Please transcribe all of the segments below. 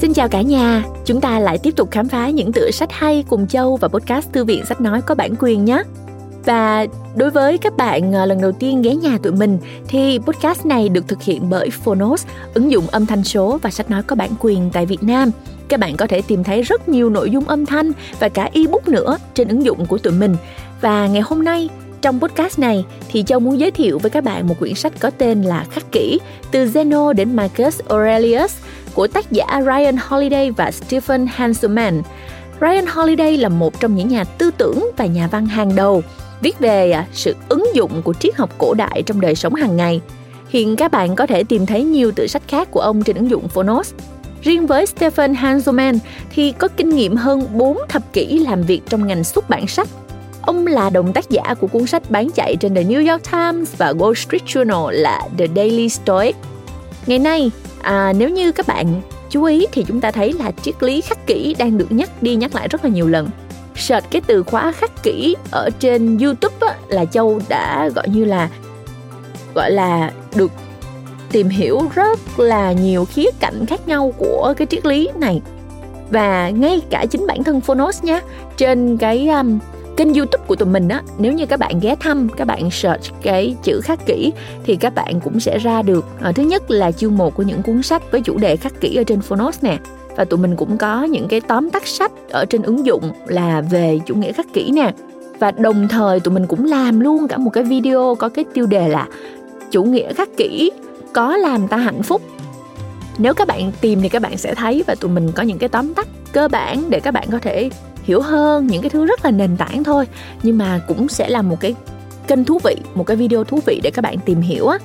Xin chào cả nhà, chúng ta lại tiếp tục khám phá những tựa sách hay cùng Châu và podcast Thư viện Sách Nói có bản quyền nhé. Và đối với các bạn à, lần đầu tiên ghé nhà tụi mình thì podcast này được thực hiện bởi Phonos, ứng dụng âm thanh số và sách nói có bản quyền tại Việt Nam. Các bạn có thể tìm thấy rất nhiều nội dung âm thanh và cả ebook nữa trên ứng dụng của tụi mình. Và ngày hôm nay trong podcast này thì Châu muốn giới thiệu với các bạn một quyển sách có tên là Khắc kỷ từ Zeno đến Marcus Aurelius của tác giả Ryan Holiday và Stephen Hanselman. Ryan Holiday là một trong những nhà tư tưởng và nhà văn hàng đầu, viết về à, sự ứng dụng của triết học cổ đại trong đời sống hàng ngày. Hiện các bạn có thể tìm thấy nhiều tự sách khác của ông trên ứng dụng Phonos. Riêng với Stephen Hanselman thì có kinh nghiệm hơn 4 thập kỷ làm việc trong ngành xuất bản sách. Ông là đồng tác giả của cuốn sách bán chạy trên The New York Times và Wall Street Journal là The Daily Stoic. Ngày nay, à, nếu như các bạn chú ý thì chúng ta thấy là triết lý khắc kỷ đang được nhắc đi nhắc lại rất là nhiều lần. Search cái từ khóa khắc kỷ ở trên youtube á, là châu đã gọi như là gọi là được tìm hiểu rất là nhiều khía cạnh khác nhau của cái triết lý này. Và ngay cả chính bản thân Phonos nhé trên cái um, kênh youtube của tụi mình á nếu như các bạn ghé thăm các bạn search cái chữ khắc kỹ thì các bạn cũng sẽ ra được à, thứ nhất là chương một của những cuốn sách với chủ đề khắc kỹ ở trên Phonos nè. Và tụi mình cũng có những cái tóm tắt sách ở trên ứng dụng là về chủ nghĩa khắc kỷ nè. Và đồng thời tụi mình cũng làm luôn cả một cái video có cái tiêu đề là chủ nghĩa khắc kỷ có làm ta hạnh phúc. Nếu các bạn tìm thì các bạn sẽ thấy và tụi mình có những cái tóm tắt cơ bản để các bạn có thể hiểu hơn những cái thứ rất là nền tảng thôi. Nhưng mà cũng sẽ là một cái kênh thú vị một cái video thú vị để các bạn tìm hiểu á.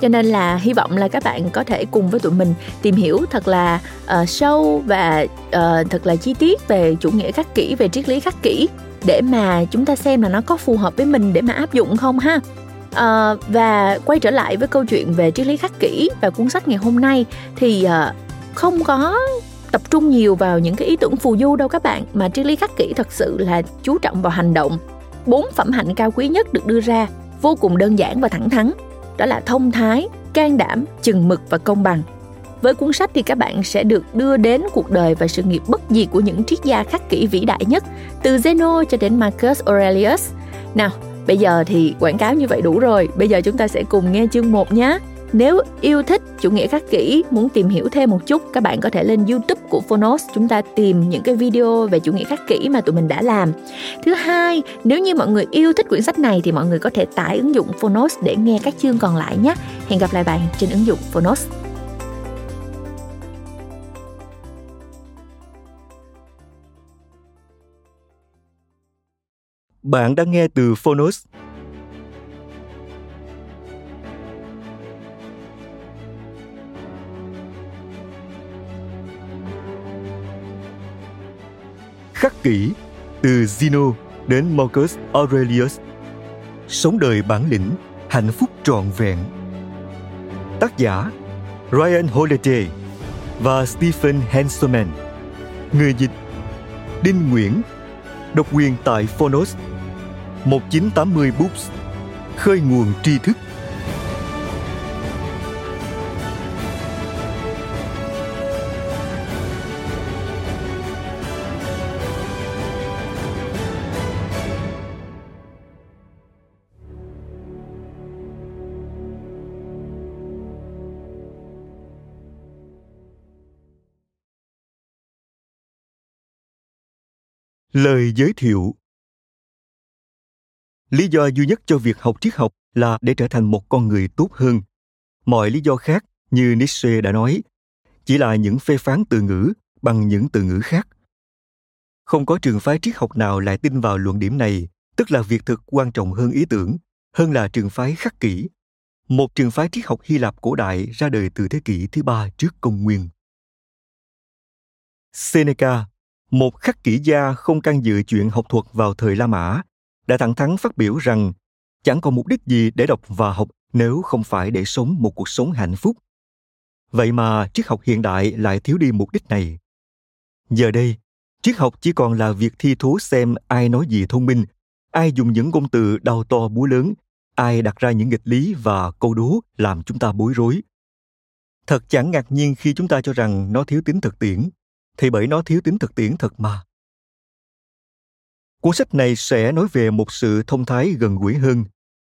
Cho nên là hy vọng là các bạn có thể cùng với tụi mình tìm hiểu thật là uh, sâu và uh, thật là chi tiết về chủ nghĩa khắc kỷ về triết lý khắc kỷ để mà chúng ta xem là nó có phù hợp với mình để mà áp dụng không ha. Uh, và quay trở lại với câu chuyện về triết lý khắc kỷ và cuốn sách ngày hôm nay thì uh, không có tập trung nhiều vào những cái ý tưởng phù du đâu các bạn, mà triết lý khắc kỷ thật sự là chú trọng vào hành động. Bốn phẩm hạnh cao quý nhất được đưa ra, vô cùng đơn giản và thẳng thắn. Đó là thông thái, can đảm, chừng mực và công bằng. Với cuốn sách thì các bạn sẽ được đưa đến cuộc đời và sự nghiệp bất diệt của những triết gia khắc kỷ vĩ đại nhất, từ Zeno cho đến Marcus Aurelius. Nào, bây giờ thì quảng cáo như vậy đủ rồi, bây giờ chúng ta sẽ cùng nghe chương 1 nhé nếu yêu thích chủ nghĩa khắc kỷ, muốn tìm hiểu thêm một chút, các bạn có thể lên YouTube của Phonos chúng ta tìm những cái video về chủ nghĩa khắc kỷ mà tụi mình đã làm. Thứ hai, nếu như mọi người yêu thích quyển sách này thì mọi người có thể tải ứng dụng Phonos để nghe các chương còn lại nhé. Hẹn gặp lại bạn trên ứng dụng Phonos. Bạn đang nghe từ Phonos khắc kỷ từ Zeno đến Marcus Aurelius. Sống đời bản lĩnh, hạnh phúc trọn vẹn. Tác giả Ryan Holiday và Stephen Hanselman. Người dịch Đinh Nguyễn Độc quyền tại Phonos 1980 Books Khơi nguồn tri thức Lời giới thiệu Lý do duy nhất cho việc học triết học là để trở thành một con người tốt hơn. Mọi lý do khác, như Nietzsche đã nói, chỉ là những phê phán từ ngữ bằng những từ ngữ khác. Không có trường phái triết học nào lại tin vào luận điểm này, tức là việc thực quan trọng hơn ý tưởng, hơn là trường phái khắc kỷ. Một trường phái triết học Hy Lạp cổ đại ra đời từ thế kỷ thứ ba trước công nguyên. Seneca một khắc kỷ gia không can dự chuyện học thuật vào thời La Mã, đã thẳng thắn phát biểu rằng chẳng còn mục đích gì để đọc và học nếu không phải để sống một cuộc sống hạnh phúc. Vậy mà triết học hiện đại lại thiếu đi mục đích này. Giờ đây, triết học chỉ còn là việc thi thố xem ai nói gì thông minh, ai dùng những ngôn từ đau to búa lớn, ai đặt ra những nghịch lý và câu đố làm chúng ta bối rối. Thật chẳng ngạc nhiên khi chúng ta cho rằng nó thiếu tính thực tiễn thì bởi nó thiếu tính thực tiễn thật mà. Cuốn sách này sẽ nói về một sự thông thái gần gũi hơn.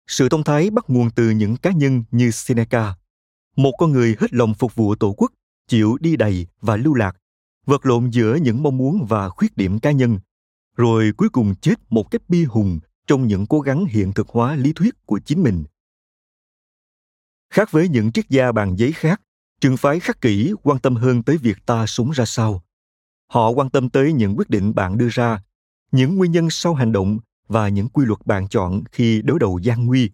Sự thông thái bắt nguồn từ những cá nhân như Seneca, một con người hết lòng phục vụ tổ quốc, chịu đi đầy và lưu lạc, vật lộn giữa những mong muốn và khuyết điểm cá nhân, rồi cuối cùng chết một cách bi hùng trong những cố gắng hiện thực hóa lý thuyết của chính mình. Khác với những triết gia bàn giấy khác, trường phái khắc kỷ quan tâm hơn tới việc ta sống ra sao. Họ quan tâm tới những quyết định bạn đưa ra, những nguyên nhân sau hành động và những quy luật bạn chọn khi đối đầu gian nguy.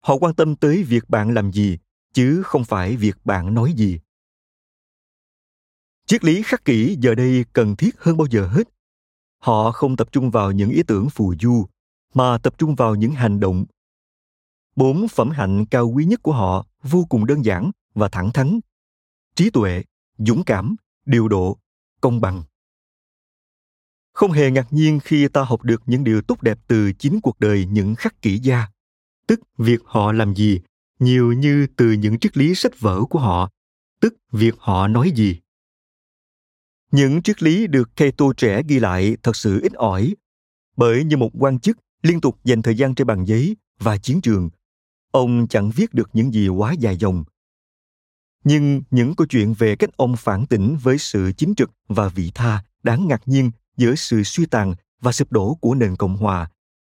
Họ quan tâm tới việc bạn làm gì, chứ không phải việc bạn nói gì. Triết lý khắc kỷ giờ đây cần thiết hơn bao giờ hết. Họ không tập trung vào những ý tưởng phù du, mà tập trung vào những hành động. Bốn phẩm hạnh cao quý nhất của họ vô cùng đơn giản và thẳng thắn. Trí tuệ, dũng cảm, điều độ, công bằng. Không hề ngạc nhiên khi ta học được những điều tốt đẹp từ chính cuộc đời những khắc kỷ gia, tức việc họ làm gì, nhiều như từ những triết lý sách vở của họ, tức việc họ nói gì. Những triết lý được Cato trẻ ghi lại thật sự ít ỏi, bởi như một quan chức liên tục dành thời gian trên bàn giấy và chiến trường, ông chẳng viết được những gì quá dài dòng. Nhưng những câu chuyện về cách ông phản tỉnh với sự chính trực và vị tha đáng ngạc nhiên giữa sự suy tàn và sụp đổ của nền cộng hòa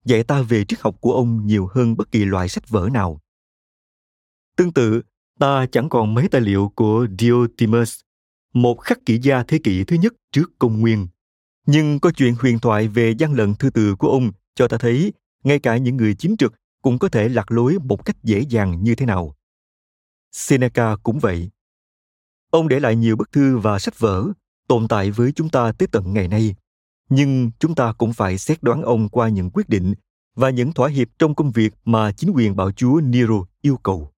dạy ta về triết học của ông nhiều hơn bất kỳ loại sách vở nào tương tự ta chẳng còn mấy tài liệu của Diotimus, một khắc kỷ gia thế kỷ thứ nhất trước công nguyên. Nhưng có chuyện huyền thoại về gian lận thư từ của ông cho ta thấy ngay cả những người chính trực cũng có thể lạc lối một cách dễ dàng như thế nào. Seneca cũng vậy. Ông để lại nhiều bức thư và sách vở tồn tại với chúng ta tới tận ngày nay nhưng chúng ta cũng phải xét đoán ông qua những quyết định và những thỏa hiệp trong công việc mà chính quyền bảo chúa Nero yêu cầu.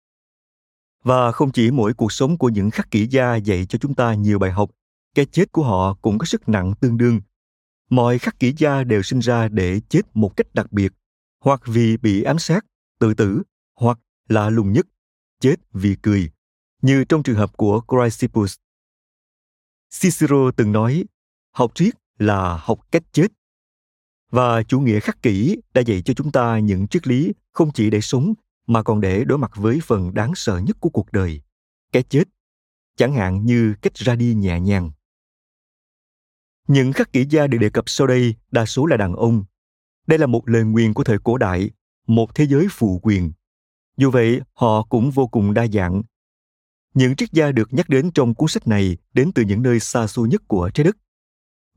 Và không chỉ mỗi cuộc sống của những khắc kỷ gia dạy cho chúng ta nhiều bài học, cái chết của họ cũng có sức nặng tương đương. Mọi khắc kỷ gia đều sinh ra để chết một cách đặc biệt, hoặc vì bị ám sát, tự tử, hoặc là lùng nhất, chết vì cười, như trong trường hợp của Chrysippus. Cicero từng nói, học triết là học cách chết. Và chủ nghĩa khắc kỷ đã dạy cho chúng ta những triết lý không chỉ để sống mà còn để đối mặt với phần đáng sợ nhất của cuộc đời cái chết chẳng hạn như cách ra đi nhẹ nhàng. Những khắc kỷ gia được đề cập sau đây đa số là đàn ông. Đây là một lời nguyền của thời cổ đại một thế giới phụ quyền dù vậy họ cũng vô cùng đa dạng những triết gia được nhắc đến trong cuốn sách này đến từ những nơi xa xôi nhất của trái đất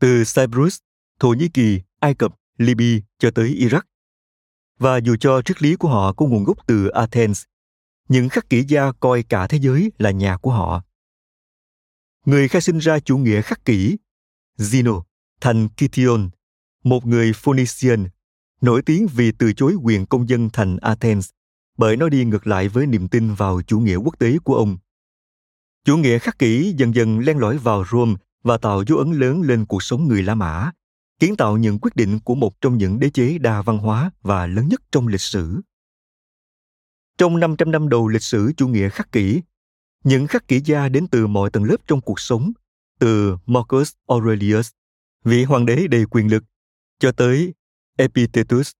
từ Cyprus, Thổ Nhĩ Kỳ, Ai Cập, Libya cho tới Iraq. Và dù cho triết lý của họ có nguồn gốc từ Athens, những khắc kỷ gia coi cả thế giới là nhà của họ. Người khai sinh ra chủ nghĩa khắc kỷ, Zeno, thành Kition, một người Phoenician, nổi tiếng vì từ chối quyền công dân thành Athens bởi nó đi ngược lại với niềm tin vào chủ nghĩa quốc tế của ông. Chủ nghĩa khắc kỷ dần dần len lỏi vào Rome và tạo dấu ấn lớn lên cuộc sống người La Mã, kiến tạo những quyết định của một trong những đế chế đa văn hóa và lớn nhất trong lịch sử. Trong 500 năm đầu lịch sử chủ nghĩa khắc kỷ, những khắc kỷ gia đến từ mọi tầng lớp trong cuộc sống, từ Marcus Aurelius, vị hoàng đế đầy quyền lực, cho tới Epictetus,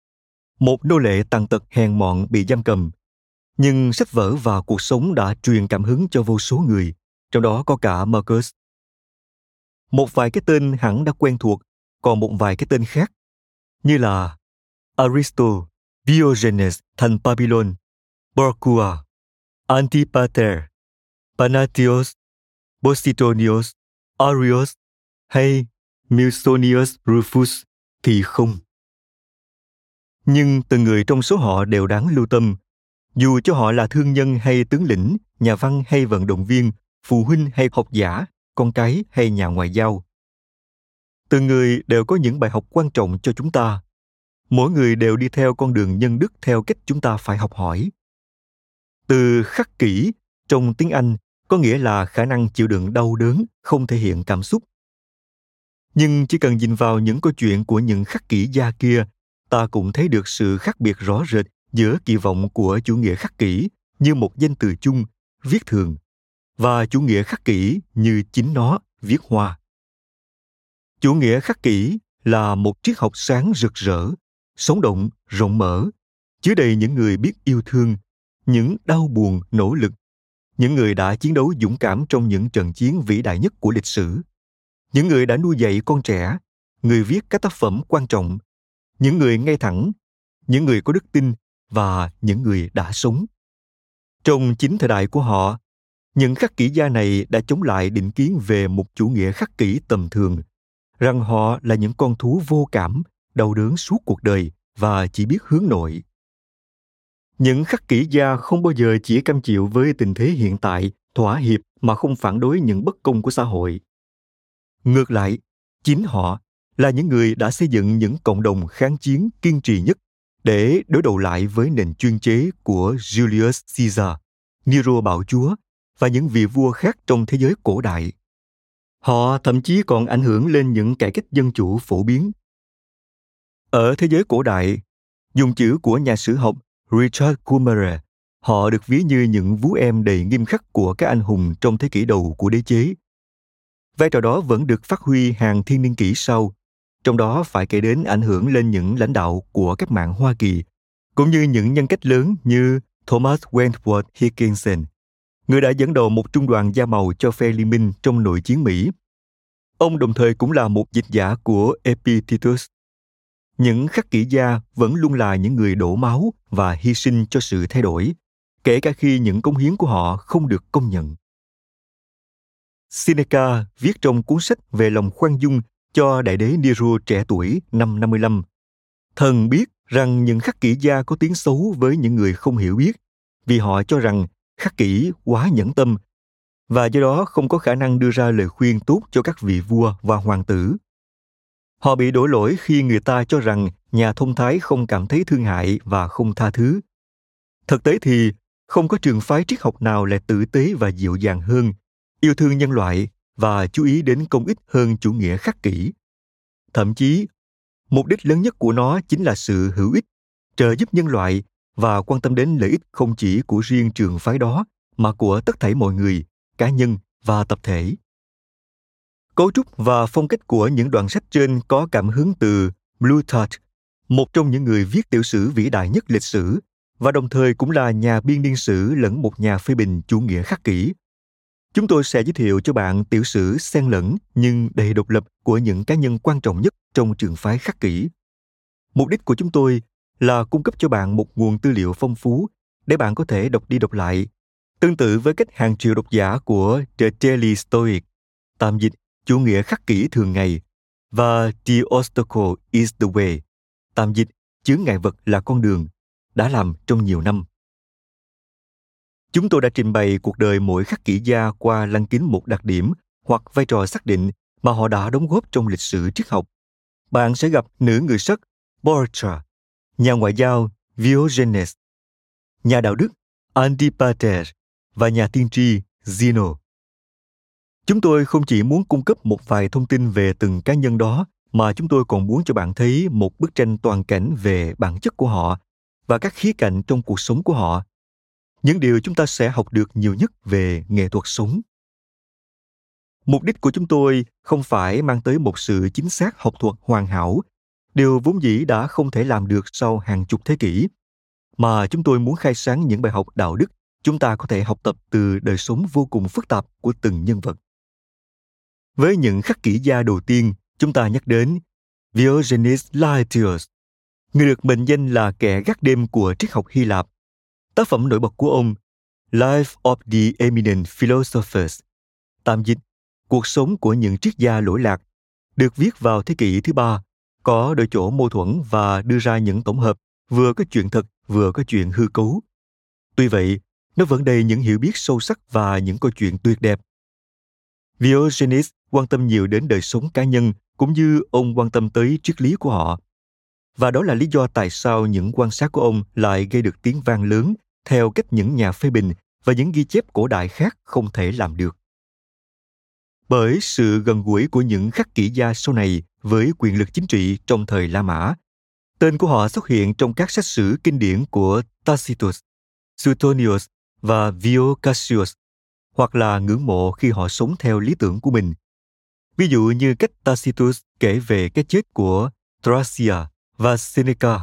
một nô lệ tàn tật hèn mọn bị giam cầm. Nhưng sách vở và cuộc sống đã truyền cảm hứng cho vô số người, trong đó có cả Marcus. Một vài cái tên hẳn đã quen thuộc, còn một vài cái tên khác, như là Aristo, Diogenes thành Babylon, Borcua, Antipater, Panathios, Posidonius, Arius hay Musonius Rufus thì không. Nhưng từng người trong số họ đều đáng lưu tâm, dù cho họ là thương nhân hay tướng lĩnh, nhà văn hay vận động viên, phụ huynh hay học giả, con cái hay nhà ngoại giao. Từng người đều có những bài học quan trọng cho chúng ta. Mỗi người đều đi theo con đường nhân đức theo cách chúng ta phải học hỏi. Từ khắc kỷ trong tiếng anh có nghĩa là khả năng chịu đựng đau đớn không thể hiện cảm xúc. Nhưng chỉ cần nhìn vào những câu chuyện của những khắc kỷ gia kia ta cũng thấy được sự khác biệt rõ rệt giữa kỳ vọng của chủ nghĩa khắc kỷ như một danh từ chung, viết thường, và chủ nghĩa khắc kỷ như chính nó, viết hoa. Chủ nghĩa khắc kỷ là một triết học sáng rực rỡ, sống động, rộng mở, chứa đầy những người biết yêu thương, những đau buồn, nỗ lực, những người đã chiến đấu dũng cảm trong những trận chiến vĩ đại nhất của lịch sử, những người đã nuôi dạy con trẻ, người viết các tác phẩm quan trọng những người ngay thẳng, những người có đức tin và những người đã sống. Trong chính thời đại của họ, những khắc kỷ gia này đã chống lại định kiến về một chủ nghĩa khắc kỷ tầm thường, rằng họ là những con thú vô cảm, đau đớn suốt cuộc đời và chỉ biết hướng nội. Những khắc kỷ gia không bao giờ chỉ cam chịu với tình thế hiện tại, thỏa hiệp mà không phản đối những bất công của xã hội. Ngược lại, chính họ là những người đã xây dựng những cộng đồng kháng chiến kiên trì nhất để đối đầu lại với nền chuyên chế của Julius Caesar, Nero bạo chúa và những vị vua khác trong thế giới cổ đại. Họ thậm chí còn ảnh hưởng lên những cải cách dân chủ phổ biến. Ở thế giới cổ đại, dùng chữ của nhà sử học Richard Kummerer, họ được ví như những vú em đầy nghiêm khắc của các anh hùng trong thế kỷ đầu của đế chế. Vai trò đó vẫn được phát huy hàng thiên niên kỷ sau, trong đó phải kể đến ảnh hưởng lên những lãnh đạo của cách mạng Hoa Kỳ, cũng như những nhân cách lớn như Thomas Wentworth Higginson, người đã dẫn đầu một trung đoàn da màu cho phe liên minh trong nội chiến Mỹ. Ông đồng thời cũng là một dịch giả của Epictetus. Những khắc kỷ gia vẫn luôn là những người đổ máu và hy sinh cho sự thay đổi, kể cả khi những công hiến của họ không được công nhận. Seneca viết trong cuốn sách về lòng khoan dung cho đại đế Nero trẻ tuổi năm 55. Thần biết rằng những khắc kỷ gia có tiếng xấu với những người không hiểu biết, vì họ cho rằng khắc kỷ quá nhẫn tâm và do đó không có khả năng đưa ra lời khuyên tốt cho các vị vua và hoàng tử. Họ bị đổ lỗi khi người ta cho rằng nhà thông thái không cảm thấy thương hại và không tha thứ. Thực tế thì không có trường phái triết học nào lại tử tế và dịu dàng hơn, yêu thương nhân loại và chú ý đến công ích hơn chủ nghĩa khắc kỷ. Thậm chí, mục đích lớn nhất của nó chính là sự hữu ích, trợ giúp nhân loại và quan tâm đến lợi ích không chỉ của riêng trường phái đó mà của tất thảy mọi người, cá nhân và tập thể. Cấu trúc và phong cách của những đoạn sách trên có cảm hứng từ Plutarch, một trong những người viết tiểu sử vĩ đại nhất lịch sử và đồng thời cũng là nhà biên niên sử lẫn một nhà phê bình chủ nghĩa khắc kỷ Chúng tôi sẽ giới thiệu cho bạn tiểu sử xen lẫn nhưng đầy độc lập của những cá nhân quan trọng nhất trong trường phái khắc kỷ. Mục đích của chúng tôi là cung cấp cho bạn một nguồn tư liệu phong phú để bạn có thể đọc đi đọc lại, tương tự với cách hàng triệu độc giả của The Daily Stoic, tạm dịch chủ nghĩa khắc kỷ thường ngày, và The Obstacle is the Way, tạm dịch chướng ngại vật là con đường, đã làm trong nhiều năm. Chúng tôi đã trình bày cuộc đời mỗi khắc kỷ gia qua lăng kính một đặc điểm hoặc vai trò xác định mà họ đã đóng góp trong lịch sử triết học. Bạn sẽ gặp nữ người sắc Borcha, nhà ngoại giao Diogenes, nhà đạo đức Antipater và nhà tiên tri Zeno. Chúng tôi không chỉ muốn cung cấp một vài thông tin về từng cá nhân đó, mà chúng tôi còn muốn cho bạn thấy một bức tranh toàn cảnh về bản chất của họ và các khía cạnh trong cuộc sống của họ những điều chúng ta sẽ học được nhiều nhất về nghệ thuật sống. Mục đích của chúng tôi không phải mang tới một sự chính xác học thuật hoàn hảo, điều vốn dĩ đã không thể làm được sau hàng chục thế kỷ, mà chúng tôi muốn khai sáng những bài học đạo đức chúng ta có thể học tập từ đời sống vô cùng phức tạp của từng nhân vật. Với những khắc kỷ gia đầu tiên, chúng ta nhắc đến Diogenes Laertius người được mệnh danh là kẻ gác đêm của triết học Hy Lạp. Tác phẩm nổi bật của ông Life of the Eminent Philosophers, tạm dịch Cuộc sống của những triết gia lỗi lạc, được viết vào thế kỷ thứ ba, có đôi chỗ mâu thuẫn và đưa ra những tổng hợp vừa có chuyện thật vừa có chuyện hư cấu. Tuy vậy, nó vẫn đầy những hiểu biết sâu sắc và những câu chuyện tuyệt đẹp. Diogenes quan tâm nhiều đến đời sống cá nhân cũng như ông quan tâm tới triết lý của họ. Và đó là lý do tại sao những quan sát của ông lại gây được tiếng vang lớn theo cách những nhà phê bình và những ghi chép cổ đại khác không thể làm được. Bởi sự gần gũi của những khắc kỷ gia sau này với quyền lực chính trị trong thời La Mã, tên của họ xuất hiện trong các sách sử kinh điển của Tacitus, Suetonius và Vio Cassius, hoặc là ngưỡng mộ khi họ sống theo lý tưởng của mình. Ví dụ như cách Tacitus kể về cái chết của Thracia và Seneca,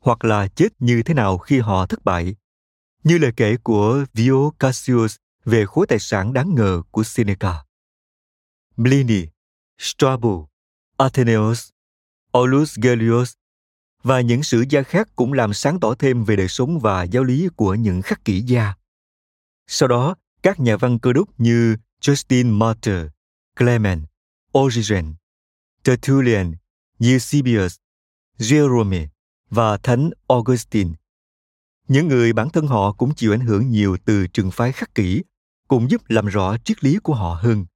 hoặc là chết như thế nào khi họ thất bại, như lời kể của Vio Cassius về khối tài sản đáng ngờ của Seneca. Pliny, Strabo, Athenaeus, Aulus Gellius và những sử gia khác cũng làm sáng tỏ thêm về đời sống và giáo lý của những khắc kỷ gia. Sau đó, các nhà văn cơ đốc như Justin Martyr, Clement, Origen, Tertullian, Eusebius, Jerome và Thánh Augustine. Những người bản thân họ cũng chịu ảnh hưởng nhiều từ trường phái khắc kỷ, cũng giúp làm rõ triết lý của họ hơn.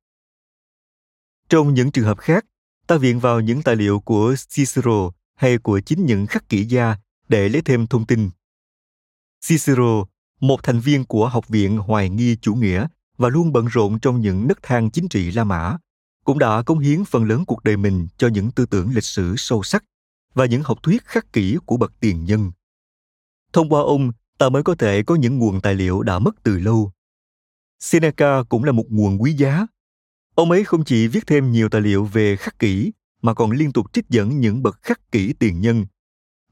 Trong những trường hợp khác, ta viện vào những tài liệu của Cicero hay của chính những khắc kỷ gia để lấy thêm thông tin. Cicero, một thành viên của Học viện Hoài nghi chủ nghĩa và luôn bận rộn trong những nấc thang chính trị La Mã, cũng đã cống hiến phần lớn cuộc đời mình cho những tư tưởng lịch sử sâu sắc và những học thuyết khắc kỷ của bậc tiền nhân. Thông qua ông, ta mới có thể có những nguồn tài liệu đã mất từ lâu. Seneca cũng là một nguồn quý giá. Ông ấy không chỉ viết thêm nhiều tài liệu về khắc kỷ mà còn liên tục trích dẫn những bậc khắc kỷ tiền nhân.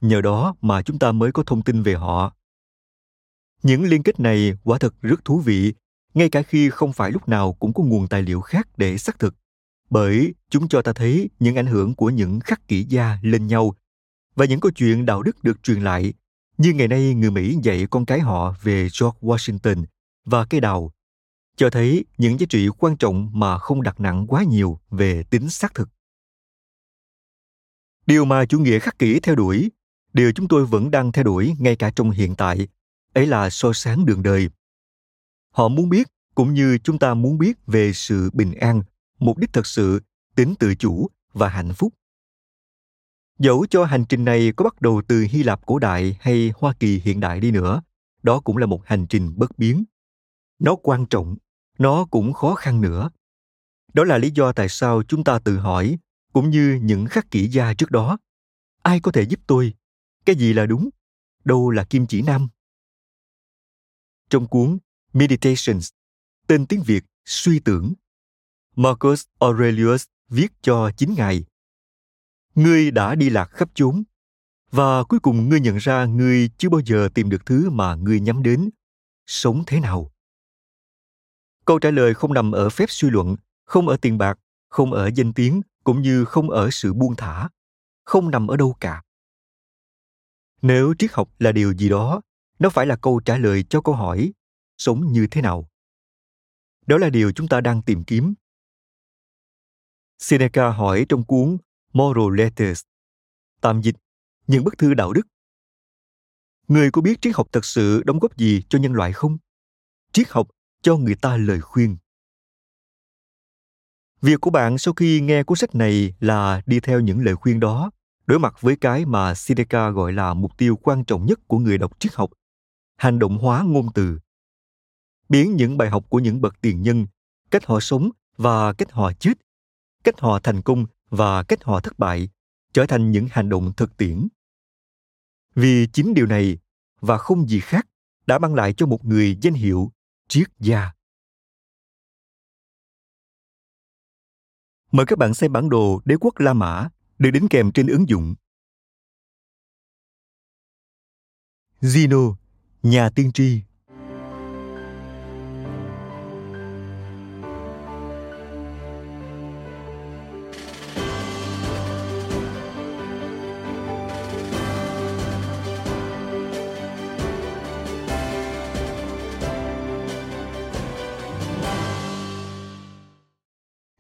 Nhờ đó mà chúng ta mới có thông tin về họ. Những liên kết này quả thật rất thú vị, ngay cả khi không phải lúc nào cũng có nguồn tài liệu khác để xác thực, bởi chúng cho ta thấy những ảnh hưởng của những khắc kỷ gia lên nhau và những câu chuyện đạo đức được truyền lại, như ngày nay người Mỹ dạy con cái họ về George Washington và cây đào, cho thấy những giá trị quan trọng mà không đặt nặng quá nhiều về tính xác thực. Điều mà chủ nghĩa khắc kỷ theo đuổi, điều chúng tôi vẫn đang theo đuổi ngay cả trong hiện tại, ấy là so sáng đường đời. Họ muốn biết, cũng như chúng ta muốn biết về sự bình an, mục đích thật sự, tính tự chủ và hạnh phúc. Dẫu cho hành trình này có bắt đầu từ Hy Lạp cổ đại hay Hoa Kỳ hiện đại đi nữa, đó cũng là một hành trình bất biến. Nó quan trọng, nó cũng khó khăn nữa. Đó là lý do tại sao chúng ta tự hỏi cũng như những khắc kỷ gia trước đó. Ai có thể giúp tôi? Cái gì là đúng? Đâu là kim chỉ nam? Trong cuốn Meditations, tên tiếng Việt Suy tưởng, Marcus Aurelius viết cho chính ngài. Ngươi đã đi lạc khắp chốn, và cuối cùng ngươi nhận ra ngươi chưa bao giờ tìm được thứ mà ngươi nhắm đến. Sống thế nào? Câu trả lời không nằm ở phép suy luận, không ở tiền bạc, không ở danh tiếng, cũng như không ở sự buông thả không nằm ở đâu cả nếu triết học là điều gì đó nó phải là câu trả lời cho câu hỏi sống như thế nào đó là điều chúng ta đang tìm kiếm seneca hỏi trong cuốn moral letters. Tạm dịch những bức thư đạo đức. Người có biết triết học thật sự đóng góp gì cho nhân loại không? Triết học cho người ta lời khuyên. Việc của bạn sau khi nghe cuốn sách này là đi theo những lời khuyên đó, đối mặt với cái mà Seneca gọi là mục tiêu quan trọng nhất của người đọc triết học, hành động hóa ngôn từ. Biến những bài học của những bậc tiền nhân, cách họ sống và cách họ chết, cách họ thành công và cách họ thất bại, trở thành những hành động thực tiễn. Vì chính điều này và không gì khác đã mang lại cho một người danh hiệu triết gia. Mời các bạn xem bản đồ đế quốc La Mã được đính kèm trên ứng dụng. Zeno, nhà tiên tri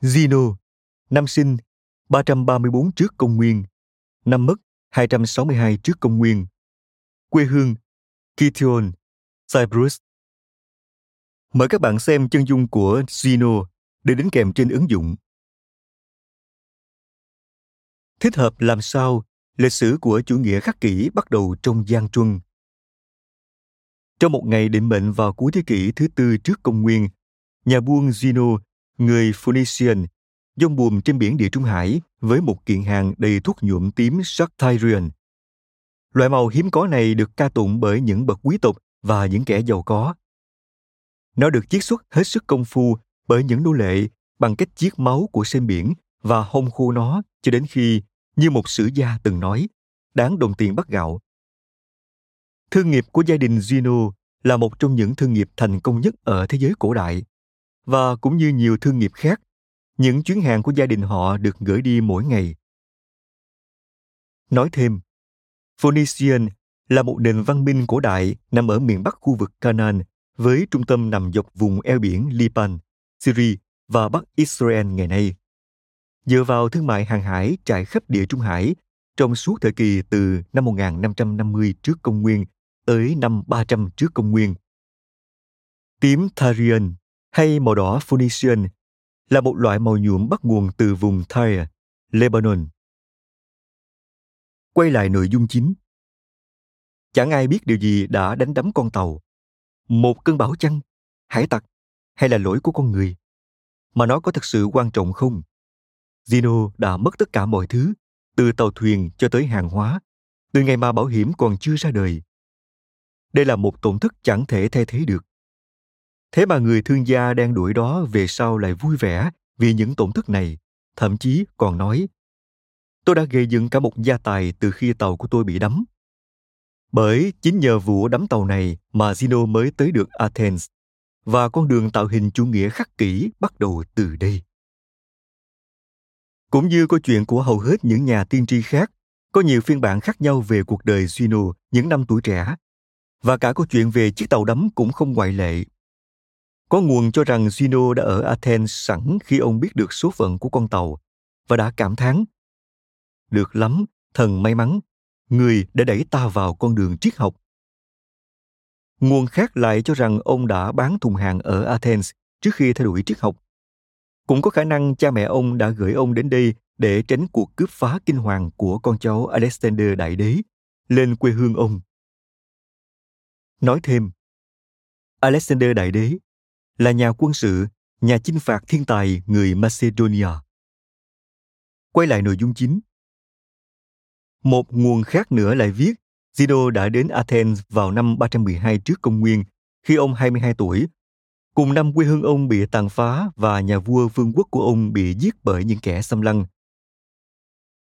Zeno Năm sinh 334 trước công nguyên, năm mất 262 trước công nguyên. Quê hương Kition, Cyprus. Mời các bạn xem chân dung của Zeno để đính kèm trên ứng dụng. Thích hợp làm sao lịch sử của chủ nghĩa khắc kỷ bắt đầu trong Giang Truân. Trong một ngày định mệnh vào cuối thế kỷ thứ tư trước công nguyên, nhà buôn Zeno, người Phoenician, dông buồm trên biển Địa Trung Hải với một kiện hàng đầy thuốc nhuộm tím Sartorian. Loại màu hiếm có này được ca tụng bởi những bậc quý tộc và những kẻ giàu có. Nó được chiết xuất hết sức công phu bởi những nô lệ bằng cách chiết máu của sen biển và hông khô nó cho đến khi, như một sử gia từng nói, đáng đồng tiền bắt gạo. Thương nghiệp của gia đình Gino là một trong những thương nghiệp thành công nhất ở thế giới cổ đại. Và cũng như nhiều thương nghiệp khác, những chuyến hàng của gia đình họ được gửi đi mỗi ngày. Nói thêm, Phoenician là một nền văn minh cổ đại nằm ở miền bắc khu vực Canaan với trung tâm nằm dọc vùng eo biển Liban, Syria và Bắc Israel ngày nay. Dựa vào thương mại hàng hải trải khắp địa Trung Hải trong suốt thời kỳ từ năm 1550 trước công nguyên tới năm 300 trước công nguyên. Tím Tharian hay màu đỏ Phoenician là một loại màu nhuộm bắt nguồn từ vùng Tyre, Lebanon. Quay lại nội dung chính. Chẳng ai biết điều gì đã đánh đắm con tàu. Một cơn bão chăng, hải tặc hay là lỗi của con người? Mà nó có thực sự quan trọng không? Zeno đã mất tất cả mọi thứ, từ tàu thuyền cho tới hàng hóa, từ ngày mà bảo hiểm còn chưa ra đời. Đây là một tổn thất chẳng thể thay thế được. Thế mà người thương gia đang đuổi đó về sau lại vui vẻ vì những tổn thất này, thậm chí còn nói Tôi đã gây dựng cả một gia tài từ khi tàu của tôi bị đắm. Bởi chính nhờ vụ đắm tàu này mà Zeno mới tới được Athens, và con đường tạo hình chủ nghĩa khắc kỷ bắt đầu từ đây. Cũng như câu chuyện của hầu hết những nhà tiên tri khác, có nhiều phiên bản khác nhau về cuộc đời Zeno những năm tuổi trẻ. Và cả câu chuyện về chiếc tàu đắm cũng không ngoại lệ. Có nguồn cho rằng Zeno đã ở Athens sẵn khi ông biết được số phận của con tàu và đã cảm thán. Được lắm, thần may mắn, người đã đẩy ta vào con đường triết học. Nguồn khác lại cho rằng ông đã bán thùng hàng ở Athens trước khi theo đuổi triết học. Cũng có khả năng cha mẹ ông đã gửi ông đến đây để tránh cuộc cướp phá kinh hoàng của con cháu Alexander Đại Đế lên quê hương ông. Nói thêm, Alexander Đại Đế là nhà quân sự, nhà chinh phạt thiên tài người Macedonia. Quay lại nội dung chính. Một nguồn khác nữa lại viết, Zeno đã đến Athens vào năm 312 trước công nguyên, khi ông 22 tuổi. Cùng năm quê hương ông bị tàn phá và nhà vua vương quốc của ông bị giết bởi những kẻ xâm lăng.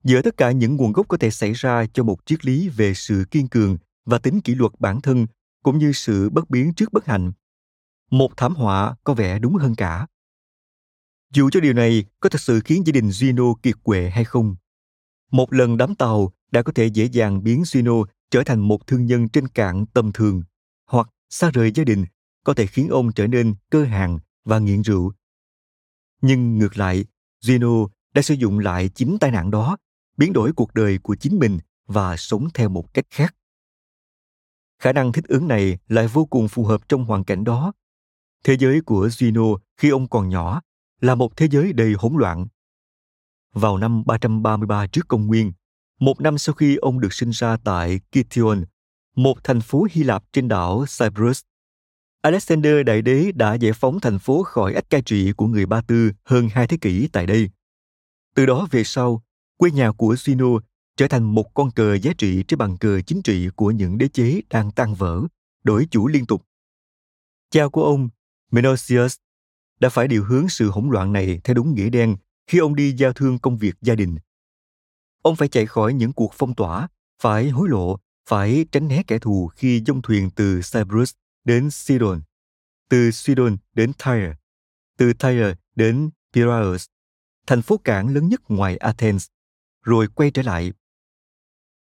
Giữa tất cả những nguồn gốc có thể xảy ra cho một triết lý về sự kiên cường và tính kỷ luật bản thân, cũng như sự bất biến trước bất hạnh, một thảm họa có vẻ đúng hơn cả. Dù cho điều này có thật sự khiến gia đình Gino kiệt quệ hay không, một lần đám tàu đã có thể dễ dàng biến Gino trở thành một thương nhân trên cạn tầm thường, hoặc xa rời gia đình có thể khiến ông trở nên cơ hàng và nghiện rượu. Nhưng ngược lại, Gino đã sử dụng lại chính tai nạn đó, biến đổi cuộc đời của chính mình và sống theo một cách khác. Khả năng thích ứng này lại vô cùng phù hợp trong hoàn cảnh đó Thế giới của Gino khi ông còn nhỏ là một thế giới đầy hỗn loạn. Vào năm 333 trước công nguyên, một năm sau khi ông được sinh ra tại Kition, một thành phố Hy Lạp trên đảo Cyprus, Alexander Đại Đế đã giải phóng thành phố khỏi ách cai trị của người Ba Tư hơn hai thế kỷ tại đây. Từ đó về sau, quê nhà của Sino trở thành một con cờ giá trị trên bàn cờ chính trị của những đế chế đang tan vỡ, đổi chủ liên tục. Cha của ông Menocius đã phải điều hướng sự hỗn loạn này theo đúng nghĩa đen khi ông đi giao thương công việc gia đình. Ông phải chạy khỏi những cuộc phong tỏa, phải hối lộ, phải tránh né kẻ thù khi dông thuyền từ Cyprus đến Sidon, từ Sidon đến Tyre, từ Tyre đến Piraeus, thành phố cảng lớn nhất ngoài Athens, rồi quay trở lại.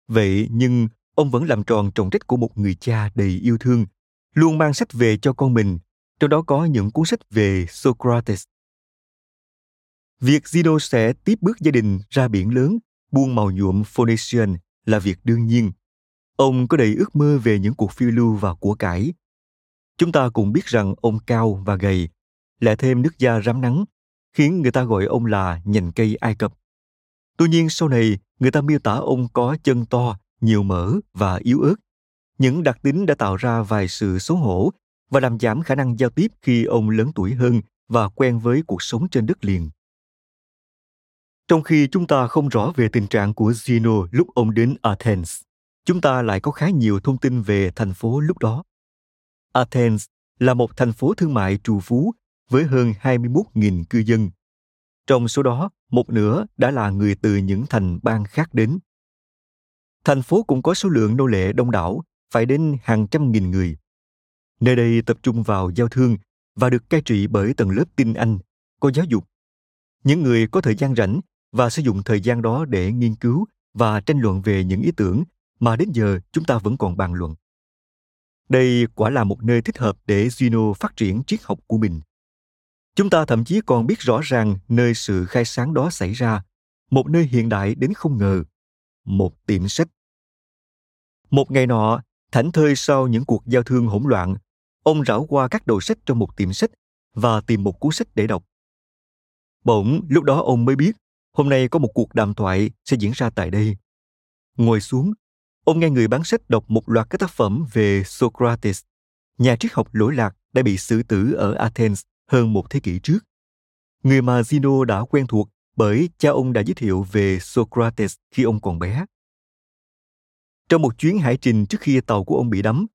Vậy nhưng ông vẫn làm tròn trọng trách của một người cha đầy yêu thương, luôn mang sách về cho con mình trong đó có những cuốn sách về Socrates. Việc Zeno sẽ tiếp bước gia đình ra biển lớn, buôn màu nhuộm Phoenician là việc đương nhiên. Ông có đầy ước mơ về những cuộc phiêu lưu và của cải. Chúng ta cũng biết rằng ông cao và gầy, lại thêm nước da rám nắng, khiến người ta gọi ông là nhành cây Ai Cập. Tuy nhiên sau này, người ta miêu tả ông có chân to, nhiều mỡ và yếu ớt. Những đặc tính đã tạo ra vài sự xấu hổ và làm giảm khả năng giao tiếp khi ông lớn tuổi hơn và quen với cuộc sống trên đất liền. Trong khi chúng ta không rõ về tình trạng của Zeno lúc ông đến Athens, chúng ta lại có khá nhiều thông tin về thành phố lúc đó. Athens là một thành phố thương mại trù phú với hơn 21.000 cư dân, Trong số đó, một nửa đã là người từ những thành bang khác đến. Thành phố cũng có số lượng nô lệ đông đảo, phải đến hàng trăm nghìn người. Nơi đây tập trung vào giao thương và được cai trị bởi tầng lớp tinh anh, có giáo dục. Những người có thời gian rảnh và sử dụng thời gian đó để nghiên cứu và tranh luận về những ý tưởng mà đến giờ chúng ta vẫn còn bàn luận. Đây quả là một nơi thích hợp để Zeno phát triển triết học của mình. Chúng ta thậm chí còn biết rõ ràng nơi sự khai sáng đó xảy ra, một nơi hiện đại đến không ngờ, một tiệm sách. Một ngày nọ, thảnh thơi sau những cuộc giao thương hỗn loạn, ông rảo qua các đầu sách trong một tiệm sách và tìm một cuốn sách để đọc. Bỗng, lúc đó ông mới biết, hôm nay có một cuộc đàm thoại sẽ diễn ra tại đây. Ngồi xuống, ông nghe người bán sách đọc một loạt các tác phẩm về Socrates, nhà triết học lỗi lạc đã bị xử tử ở Athens hơn một thế kỷ trước. Người mà Zeno đã quen thuộc bởi cha ông đã giới thiệu về Socrates khi ông còn bé. Trong một chuyến hải trình trước khi tàu của ông bị đắm,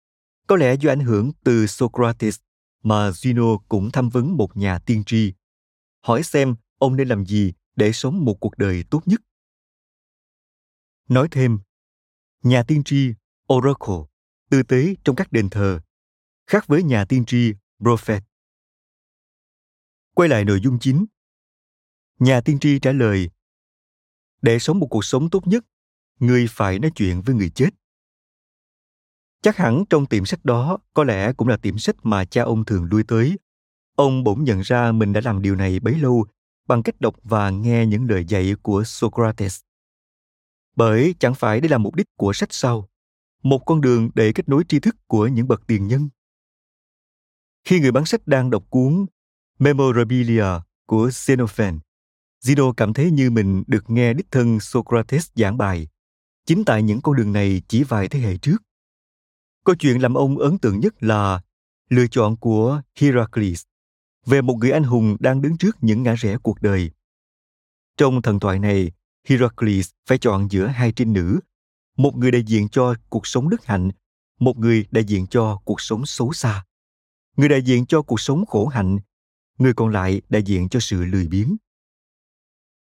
có lẽ do ảnh hưởng từ Socrates mà Zeno cũng tham vấn một nhà tiên tri, hỏi xem ông nên làm gì để sống một cuộc đời tốt nhất. Nói thêm, nhà tiên tri Oracle, tư tế trong các đền thờ, khác với nhà tiên tri Prophet. Quay lại nội dung chính. Nhà tiên tri trả lời, để sống một cuộc sống tốt nhất, người phải nói chuyện với người chết. Chắc hẳn trong tiệm sách đó có lẽ cũng là tiệm sách mà cha ông thường lui tới. Ông bỗng nhận ra mình đã làm điều này bấy lâu bằng cách đọc và nghe những lời dạy của Socrates. Bởi chẳng phải đây là mục đích của sách sau, một con đường để kết nối tri thức của những bậc tiền nhân. Khi người bán sách đang đọc cuốn Memorabilia của Xenophon, Zeno cảm thấy như mình được nghe đích thân Socrates giảng bài. Chính tại những con đường này chỉ vài thế hệ trước. Câu chuyện làm ông ấn tượng nhất là lựa chọn của Heracles về một người anh hùng đang đứng trước những ngã rẽ cuộc đời. Trong thần thoại này, Heracles phải chọn giữa hai trinh nữ, một người đại diện cho cuộc sống đức hạnh, một người đại diện cho cuộc sống xấu xa. Người đại diện cho cuộc sống khổ hạnh, người còn lại đại diện cho sự lười biếng.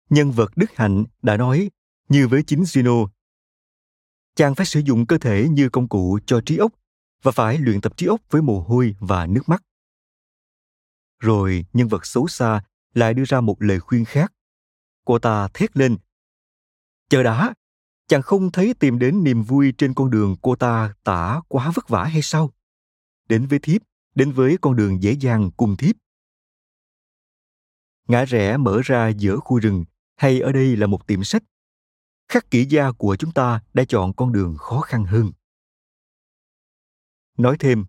Nhân vật đức hạnh đã nói, như với chính Zeno, chàng phải sử dụng cơ thể như công cụ cho trí óc và phải luyện tập trí óc với mồ hôi và nước mắt. Rồi nhân vật xấu xa lại đưa ra một lời khuyên khác. Cô ta thét lên. Chờ đã, chàng không thấy tìm đến niềm vui trên con đường cô ta tả quá vất vả hay sao? Đến với thiếp, đến với con đường dễ dàng cùng thiếp. Ngã rẽ mở ra giữa khu rừng, hay ở đây là một tiệm sách. Khắc kỹ gia của chúng ta đã chọn con đường khó khăn hơn. Nói thêm,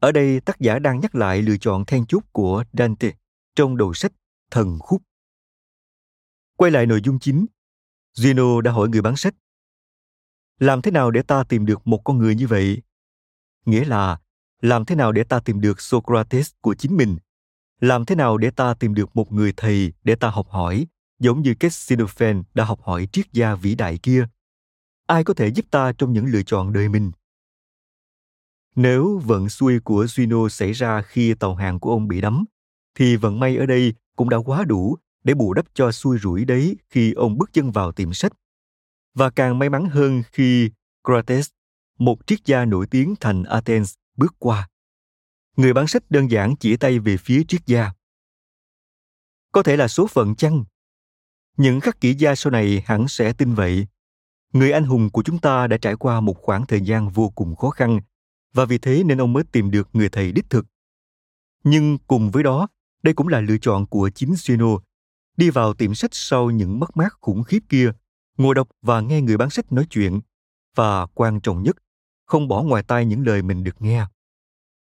ở đây tác giả đang nhắc lại lựa chọn then chốt của Dante trong đầu sách Thần Khúc. Quay lại nội dung chính, Gino đã hỏi người bán sách. Làm thế nào để ta tìm được một con người như vậy? Nghĩa là, làm thế nào để ta tìm được Socrates của chính mình? Làm thế nào để ta tìm được một người thầy để ta học hỏi, giống như cách Sinophen đã học hỏi triết gia vĩ đại kia? Ai có thể giúp ta trong những lựa chọn đời mình? Nếu vận xuôi của Gino xảy ra khi tàu hàng của ông bị đắm, thì vận may ở đây cũng đã quá đủ để bù đắp cho xui rủi đấy khi ông bước chân vào tiệm sách. Và càng may mắn hơn khi Crates, một triết gia nổi tiếng thành Athens, bước qua. Người bán sách đơn giản chỉ tay về phía triết gia. Có thể là số phận chăng? Những khắc kỹ gia sau này hẳn sẽ tin vậy. Người anh hùng của chúng ta đã trải qua một khoảng thời gian vô cùng khó khăn và vì thế nên ông mới tìm được người thầy đích thực. Nhưng cùng với đó, đây cũng là lựa chọn của chính Sueno, đi vào tiệm sách sau những mất mát khủng khiếp kia, ngồi đọc và nghe người bán sách nói chuyện, và quan trọng nhất, không bỏ ngoài tai những lời mình được nghe.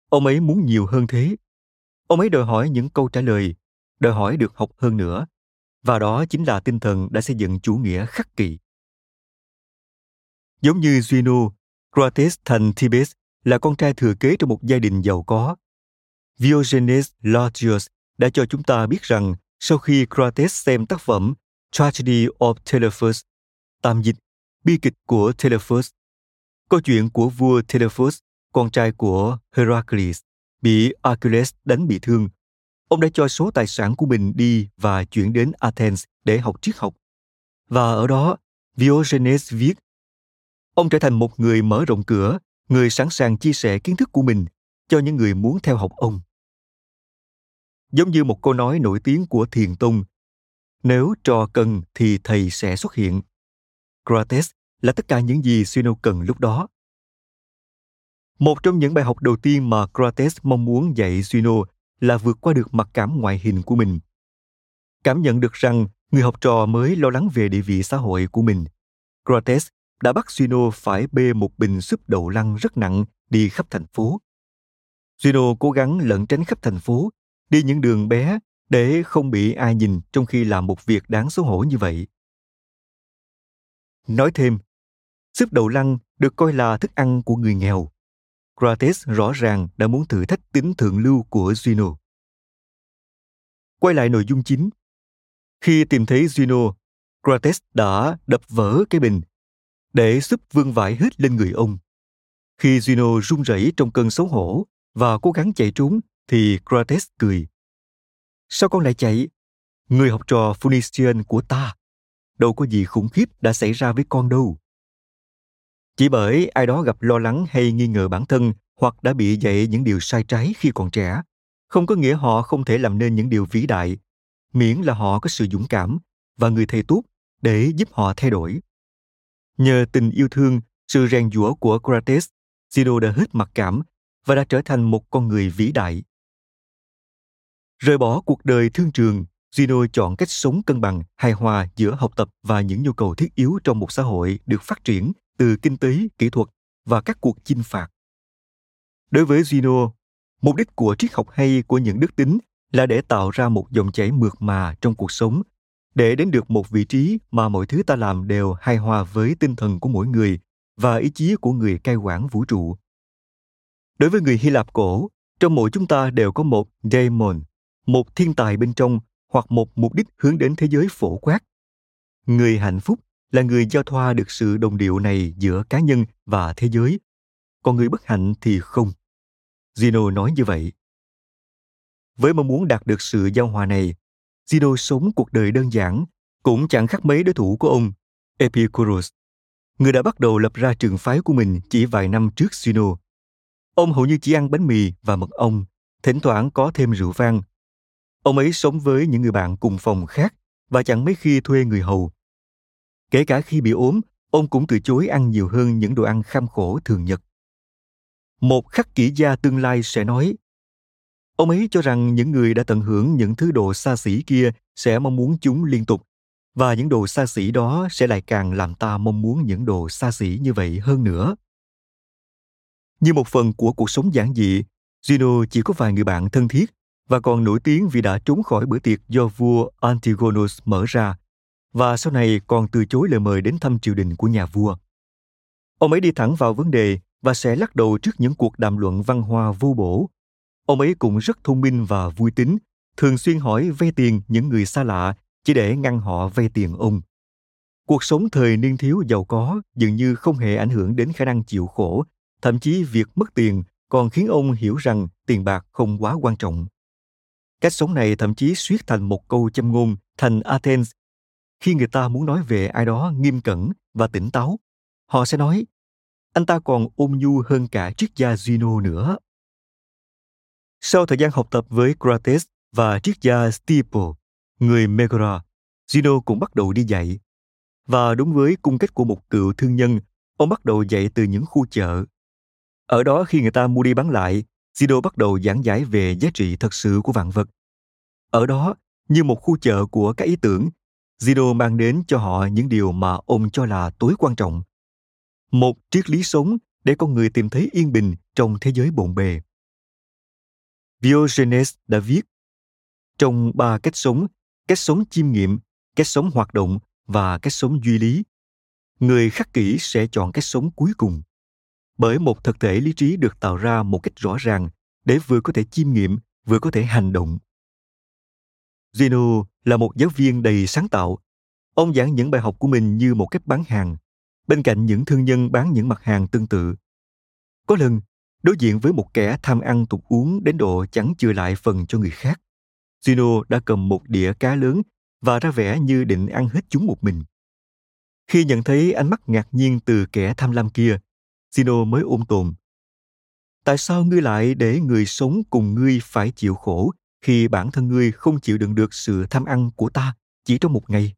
Ông ấy muốn nhiều hơn thế. Ông ấy đòi hỏi những câu trả lời, đòi hỏi được học hơn nữa, và đó chính là tinh thần đã xây dựng chủ nghĩa khắc kỷ. Giống như Zeno, Crates thành Thebes là con trai thừa kế trong một gia đình giàu có. Diogenes Laertius đã cho chúng ta biết rằng sau khi Crates xem tác phẩm Tragedy of Telephus, tạm dịch bi kịch của Telephus, câu chuyện của vua Telephus, con trai của Heracles, bị Achilles đánh bị thương, ông đã cho số tài sản của mình đi và chuyển đến Athens để học triết học. Và ở đó, Diogenes viết, ông trở thành một người mở rộng cửa, người sẵn sàng chia sẻ kiến thức của mình cho những người muốn theo học ông. Giống như một câu nói nổi tiếng của Thiền Tông, nếu trò cần thì thầy sẽ xuất hiện. Crates là tất cả những gì Sino cần lúc đó. Một trong những bài học đầu tiên mà Crates mong muốn dạy Sino là vượt qua được mặc cảm ngoại hình của mình. Cảm nhận được rằng người học trò mới lo lắng về địa vị xã hội của mình. Crates đã bắt Zeno phải bê một bình súp đậu lăng rất nặng đi khắp thành phố. Zeno cố gắng lẩn tránh khắp thành phố, đi những đường bé để không bị ai nhìn trong khi làm một việc đáng xấu hổ như vậy. Nói thêm, súp đậu lăng được coi là thức ăn của người nghèo. Crates rõ ràng đã muốn thử thách tính thượng lưu của Zeno. Quay lại nội dung chính. Khi tìm thấy Zeno, Crates đã đập vỡ cái bình, để súp vương vãi hết lên người ông. Khi Zeno run rẩy trong cơn xấu hổ và cố gắng chạy trốn, thì Crates cười. Sao con lại chạy? Người học trò Phoenician của ta. Đâu có gì khủng khiếp đã xảy ra với con đâu. Chỉ bởi ai đó gặp lo lắng hay nghi ngờ bản thân hoặc đã bị dạy những điều sai trái khi còn trẻ, không có nghĩa họ không thể làm nên những điều vĩ đại, miễn là họ có sự dũng cảm và người thầy tốt để giúp họ thay đổi. Nhờ tình yêu thương, sự rèn giũa của Crates, Sido đã hết mặc cảm và đã trở thành một con người vĩ đại. Rời bỏ cuộc đời thương trường, Zeno chọn cách sống cân bằng, hài hòa giữa học tập và những nhu cầu thiết yếu trong một xã hội được phát triển từ kinh tế, kỹ thuật và các cuộc chinh phạt. Đối với Zeno, mục đích của triết học hay của những đức tính là để tạo ra một dòng chảy mượt mà trong cuộc sống, để đến được một vị trí mà mọi thứ ta làm đều hài hòa với tinh thần của mỗi người và ý chí của người cai quản vũ trụ. Đối với người Hy Lạp cổ, trong mỗi chúng ta đều có một daemon, một thiên tài bên trong hoặc một mục đích hướng đến thế giới phổ quát. Người hạnh phúc là người giao thoa được sự đồng điệu này giữa cá nhân và thế giới, còn người bất hạnh thì không. Zeno nói như vậy. Với mong muốn đạt được sự giao hòa này, Zeno sống cuộc đời đơn giản, cũng chẳng khác mấy đối thủ của ông, Epicurus, người đã bắt đầu lập ra trường phái của mình chỉ vài năm trước Zeno. Ông hầu như chỉ ăn bánh mì và mật ong, thỉnh thoảng có thêm rượu vang. Ông ấy sống với những người bạn cùng phòng khác và chẳng mấy khi thuê người hầu. Kể cả khi bị ốm, ông cũng từ chối ăn nhiều hơn những đồ ăn kham khổ thường nhật. Một khắc kỹ gia tương lai sẽ nói, ông ấy cho rằng những người đã tận hưởng những thứ đồ xa xỉ kia sẽ mong muốn chúng liên tục và những đồ xa xỉ đó sẽ lại càng làm ta mong muốn những đồ xa xỉ như vậy hơn nữa như một phần của cuộc sống giản dị, Gino chỉ có vài người bạn thân thiết và còn nổi tiếng vì đã trốn khỏi bữa tiệc do vua Antigonus mở ra và sau này còn từ chối lời mời đến thăm triều đình của nhà vua. Ông ấy đi thẳng vào vấn đề và sẽ lắc đầu trước những cuộc đàm luận văn hoa vô bổ. Ông ấy cũng rất thông minh và vui tính, thường xuyên hỏi vay tiền những người xa lạ chỉ để ngăn họ vay tiền ông. Cuộc sống thời niên thiếu giàu có dường như không hề ảnh hưởng đến khả năng chịu khổ thậm chí việc mất tiền còn khiến ông hiểu rằng tiền bạc không quá quan trọng. Cách sống này thậm chí suýt thành một câu châm ngôn thành Athens. Khi người ta muốn nói về ai đó nghiêm cẩn và tỉnh táo, họ sẽ nói anh ta còn ôn nhu hơn cả triết gia Zeno nữa. Sau thời gian học tập với Crates và triết gia Stipo, người Megara, Zeno cũng bắt đầu đi dạy. Và đúng với cung cách của một cựu thương nhân, ông bắt đầu dạy từ những khu chợ, ở đó khi người ta mua đi bán lại, Zeno bắt đầu giảng giải về giá trị thật sự của vạn vật. Ở đó, như một khu chợ của các ý tưởng, Zido mang đến cho họ những điều mà ông cho là tối quan trọng. Một triết lý sống để con người tìm thấy yên bình trong thế giới bộn bề. Diogenes đã viết, trong ba cách sống, cách sống chiêm nghiệm, cách sống hoạt động và cách sống duy lý, người khắc kỷ sẽ chọn cách sống cuối cùng bởi một thực thể lý trí được tạo ra một cách rõ ràng để vừa có thể chiêm nghiệm vừa có thể hành động Gino là một giáo viên đầy sáng tạo. Ông giảng những bài học của mình như một cách bán hàng, bên cạnh những thương nhân bán những mặt hàng tương tự. Có lần, đối diện với một kẻ tham ăn tục uống đến độ chẳng chừa lại phần cho người khác. Gino đã cầm một đĩa cá lớn và ra vẻ như định ăn hết chúng một mình. Khi nhận thấy ánh mắt ngạc nhiên từ kẻ tham lam kia, Gino mới ôm tồn. Tại sao ngươi lại để người sống cùng ngươi phải chịu khổ khi bản thân ngươi không chịu đựng được sự tham ăn của ta chỉ trong một ngày?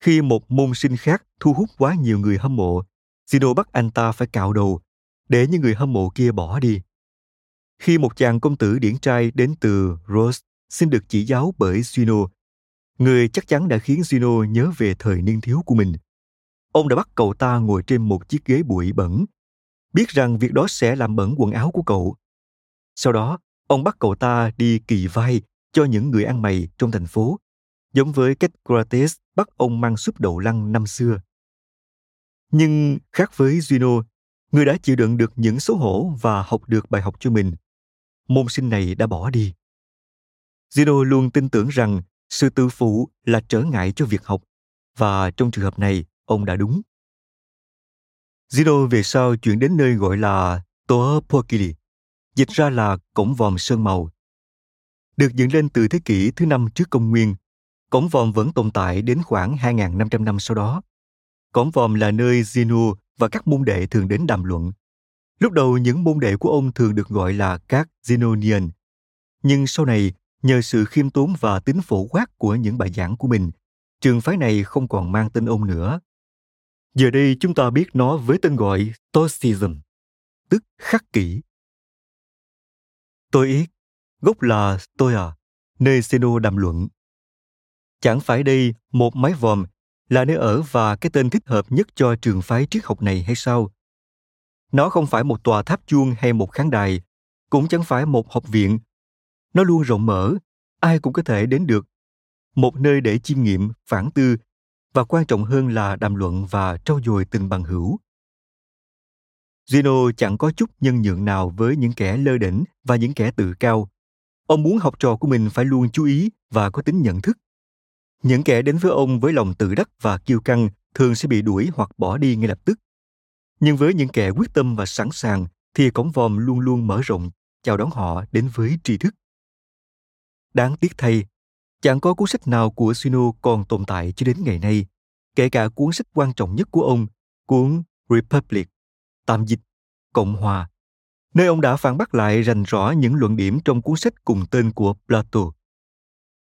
Khi một môn sinh khác thu hút quá nhiều người hâm mộ, Sino bắt anh ta phải cạo đầu để những người hâm mộ kia bỏ đi. Khi một chàng công tử điển trai đến từ Rose xin được chỉ giáo bởi Sino, người chắc chắn đã khiến Sino nhớ về thời niên thiếu của mình. Ông đã bắt cậu ta ngồi trên một chiếc ghế bụi bẩn, biết rằng việc đó sẽ làm bẩn quần áo của cậu. Sau đó, ông bắt cậu ta đi kỳ vai cho những người ăn mày trong thành phố giống với cách Crates bắt ông mang súp đậu lăng năm xưa. Nhưng khác với Juno, người đã chịu đựng được những xấu hổ và học được bài học cho mình. Môn sinh này đã bỏ đi. Zeno luôn tin tưởng rằng sự tự phụ là trở ngại cho việc học, và trong trường hợp này, ông đã đúng. Zeno về sau chuyển đến nơi gọi là Toa Pokili, dịch ra là cổng vòm sơn màu. Được dựng lên từ thế kỷ thứ năm trước công nguyên Cổng vòm vẫn tồn tại đến khoảng 2.500 năm sau đó. Cổng vòm là nơi Zinu và các môn đệ thường đến đàm luận. Lúc đầu những môn đệ của ông thường được gọi là các Zenonian. Nhưng sau này, nhờ sự khiêm tốn và tính phổ quát của những bài giảng của mình, trường phái này không còn mang tên ông nữa. Giờ đây chúng ta biết nó với tên gọi Stoicism, tức khắc kỷ tôi ít gốc là Stoia, à, nơi Sino đàm luận Chẳng phải đây một mái vòm là nơi ở và cái tên thích hợp nhất cho trường phái triết học này hay sao? Nó không phải một tòa tháp chuông hay một khán đài, cũng chẳng phải một học viện. Nó luôn rộng mở, ai cũng có thể đến được. Một nơi để chiêm nghiệm, phản tư và quan trọng hơn là đàm luận và trau dồi tình bằng hữu. Gino chẳng có chút nhân nhượng nào với những kẻ lơ đỉnh và những kẻ tự cao. Ông muốn học trò của mình phải luôn chú ý và có tính nhận thức những kẻ đến với ông với lòng tự đắc và kiêu căng thường sẽ bị đuổi hoặc bỏ đi ngay lập tức. Nhưng với những kẻ quyết tâm và sẵn sàng thì cổng vòm luôn luôn mở rộng chào đón họ đến với tri thức. Đáng tiếc thay, chẳng có cuốn sách nào của Sino còn tồn tại cho đến ngày nay, kể cả cuốn sách quan trọng nhất của ông, cuốn Republic, tạm dịch Cộng hòa, nơi ông đã phản bác lại rành rõ những luận điểm trong cuốn sách cùng tên của Plato.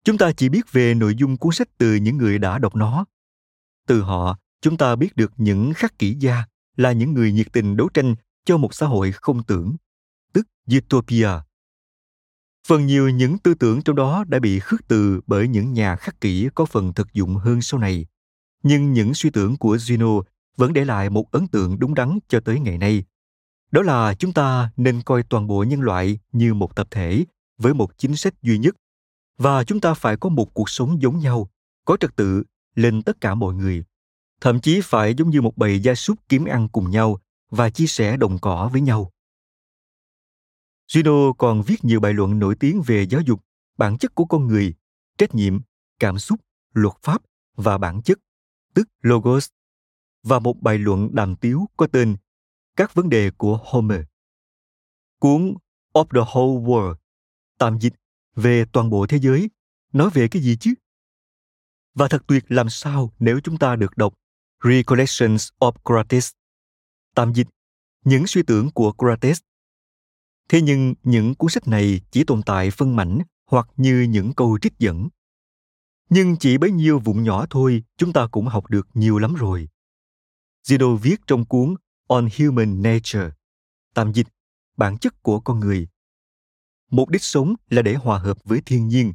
Chúng ta chỉ biết về nội dung cuốn sách từ những người đã đọc nó. Từ họ, chúng ta biết được những khắc kỷ gia là những người nhiệt tình đấu tranh cho một xã hội không tưởng, tức Utopia. Phần nhiều những tư tưởng trong đó đã bị khước từ bởi những nhà khắc kỷ có phần thực dụng hơn sau này. Nhưng những suy tưởng của Zeno vẫn để lại một ấn tượng đúng đắn cho tới ngày nay. Đó là chúng ta nên coi toàn bộ nhân loại như một tập thể với một chính sách duy nhất. Và chúng ta phải có một cuộc sống giống nhau có trật tự lên tất cả mọi người. Thậm chí phải giống như một bầy gia súc kiếm ăn cùng nhau và chia sẻ đồng cỏ với nhau. Gino còn viết nhiều bài luận nổi tiếng về giáo dục, bản chất của con người, trách nhiệm, cảm xúc, luật pháp và bản chất, tức logos, và một bài luận đàm tiếu có tên Các vấn đề của Homer. Cuốn Of the Whole World, tạm dịch về toàn bộ thế giới nói về cái gì chứ? Và thật tuyệt làm sao nếu chúng ta được đọc Recollections of Crates tạm dịch những suy tưởng của Crates. Thế nhưng những cuốn sách này chỉ tồn tại phân mảnh hoặc như những câu trích dẫn. Nhưng chỉ bấy nhiêu vụn nhỏ thôi chúng ta cũng học được nhiều lắm rồi. Zeno viết trong cuốn On Human Nature. Tạm dịch, bản chất của con người. Mục đích sống là để hòa hợp với thiên nhiên.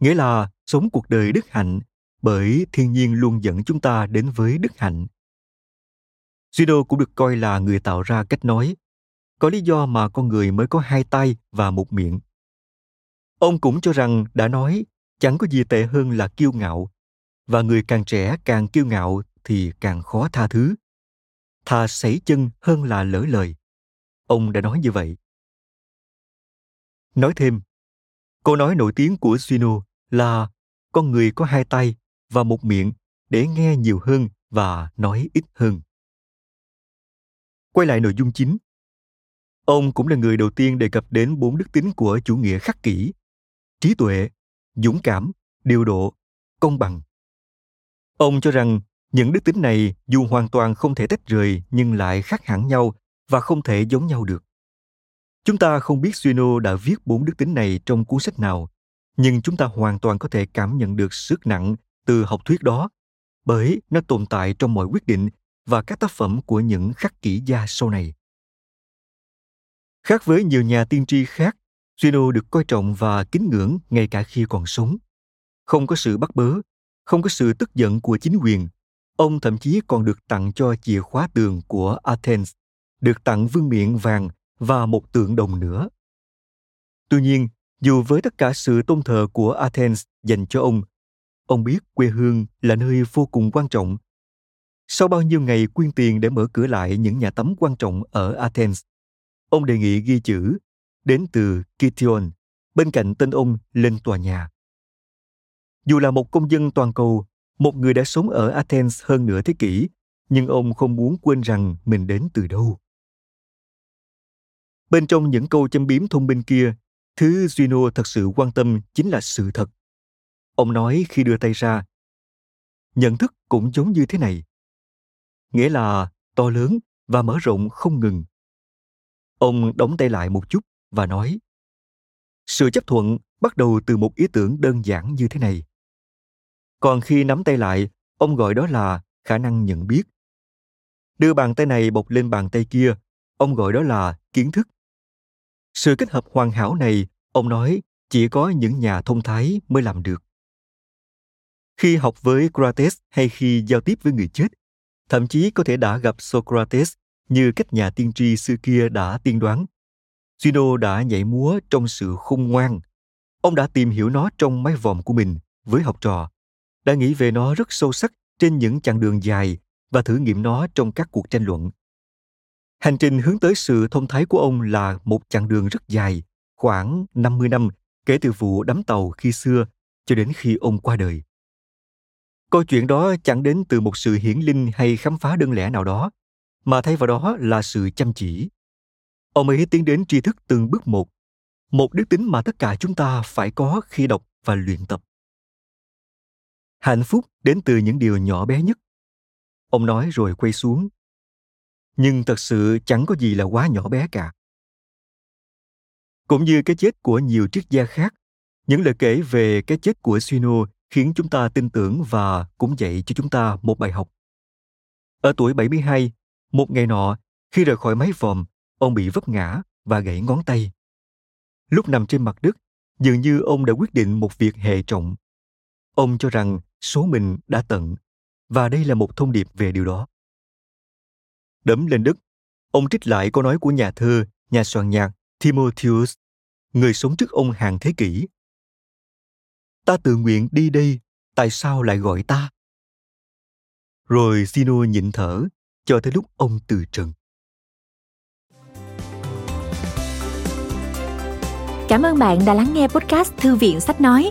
Nghĩa là sống cuộc đời đức hạnh, bởi thiên nhiên luôn dẫn chúng ta đến với đức hạnh. Judo cũng được coi là người tạo ra cách nói. Có lý do mà con người mới có hai tay và một miệng. Ông cũng cho rằng đã nói, chẳng có gì tệ hơn là kiêu ngạo. Và người càng trẻ càng kiêu ngạo thì càng khó tha thứ thà sảy chân hơn là lỡ lời ông đã nói như vậy Nói thêm, câu nói nổi tiếng của Sino là con người có hai tay và một miệng để nghe nhiều hơn và nói ít hơn. Quay lại nội dung chính. Ông cũng là người đầu tiên đề cập đến bốn đức tính của chủ nghĩa khắc kỷ trí tuệ dũng cảm điều độ công bằng ông cho rằng những đức tính này dù hoàn toàn không thể tách rời nhưng lại khác hẳn nhau và không thể giống nhau được chúng ta không biết suino đã viết bốn đức tính này trong cuốn sách nào nhưng chúng ta hoàn toàn có thể cảm nhận được sức nặng từ học thuyết đó bởi nó tồn tại trong mọi quyết định và các tác phẩm của những khắc kỷ gia sau này. Khác với nhiều nhà tiên tri khác, Suino được coi trọng và kính ngưỡng ngay cả khi còn sống. Không có sự bắt bớ, không có sự tức giận của chính quyền. Ông thậm chí còn được tặng cho chìa khóa tường của Athens, được tặng vương miện vàng và một tượng đồng nữa. Tuy nhiên, dù với tất cả sự tôn thờ của Athens dành cho ông, ông biết quê hương là nơi vô cùng quan trọng. Sau bao nhiêu ngày quyên tiền để mở cửa lại những nhà tắm quan trọng ở Athens, ông đề nghị ghi chữ đến từ Kition bên cạnh tên ông lên tòa nhà. Dù là một công dân toàn cầu, một người đã sống ở Athens hơn nửa thế kỷ, nhưng ông không muốn quên rằng mình đến từ đâu. Bên trong những câu châm biếm thông minh kia, thứ Gino thật sự quan tâm chính là sự thật. Ông nói khi đưa tay ra, nhận thức cũng giống như thế này. Nghĩa là to lớn và mở rộng không ngừng. Ông đóng tay lại một chút và nói, sự chấp thuận bắt đầu từ một ý tưởng đơn giản như thế này. Còn khi nắm tay lại, ông gọi đó là khả năng nhận biết. Đưa bàn tay này bọc lên bàn tay kia, ông gọi đó là kiến thức. Sự kết hợp hoàn hảo này, ông nói, chỉ có những nhà thông thái mới làm được. Khi học với Crates hay khi giao tiếp với người chết, thậm chí có thể đã gặp Socrates như cách nhà tiên tri xưa kia đã tiên đoán. Zeno đã nhảy múa trong sự khôn ngoan. Ông đã tìm hiểu nó trong mái vòm của mình với học trò, đã nghĩ về nó rất sâu sắc trên những chặng đường dài và thử nghiệm nó trong các cuộc tranh luận. Hành trình hướng tới sự thông thái của ông là một chặng đường rất dài, khoảng 50 năm kể từ vụ đắm tàu khi xưa cho đến khi ông qua đời. Câu chuyện đó chẳng đến từ một sự hiển linh hay khám phá đơn lẻ nào đó, mà thay vào đó là sự chăm chỉ. Ông ấy tiến đến tri thức từng bước một, một đức tính mà tất cả chúng ta phải có khi đọc và luyện tập. Hạnh phúc đến từ những điều nhỏ bé nhất. Ông nói rồi quay xuống. Nhưng thật sự chẳng có gì là quá nhỏ bé cả. Cũng như cái chết của nhiều triết gia khác, những lời kể về cái chết của Sino khiến chúng ta tin tưởng và cũng dạy cho chúng ta một bài học. Ở tuổi 72, một ngày nọ, khi rời khỏi máy vòm, ông bị vấp ngã và gãy ngón tay. Lúc nằm trên mặt đất, dường như ông đã quyết định một việc hệ trọng. Ông cho rằng số mình đã tận, và đây là một thông điệp về điều đó. Đấm lên đất, ông trích lại câu nói của nhà thơ, nhà soạn nhạc Timotheus, người sống trước ông hàng thế kỷ ta tự nguyện đi đây tại sao lại gọi ta rồi Sino nhịn thở cho tới lúc ông từ trần Cảm ơn bạn đã lắng nghe podcast Thư viện Sách Nói.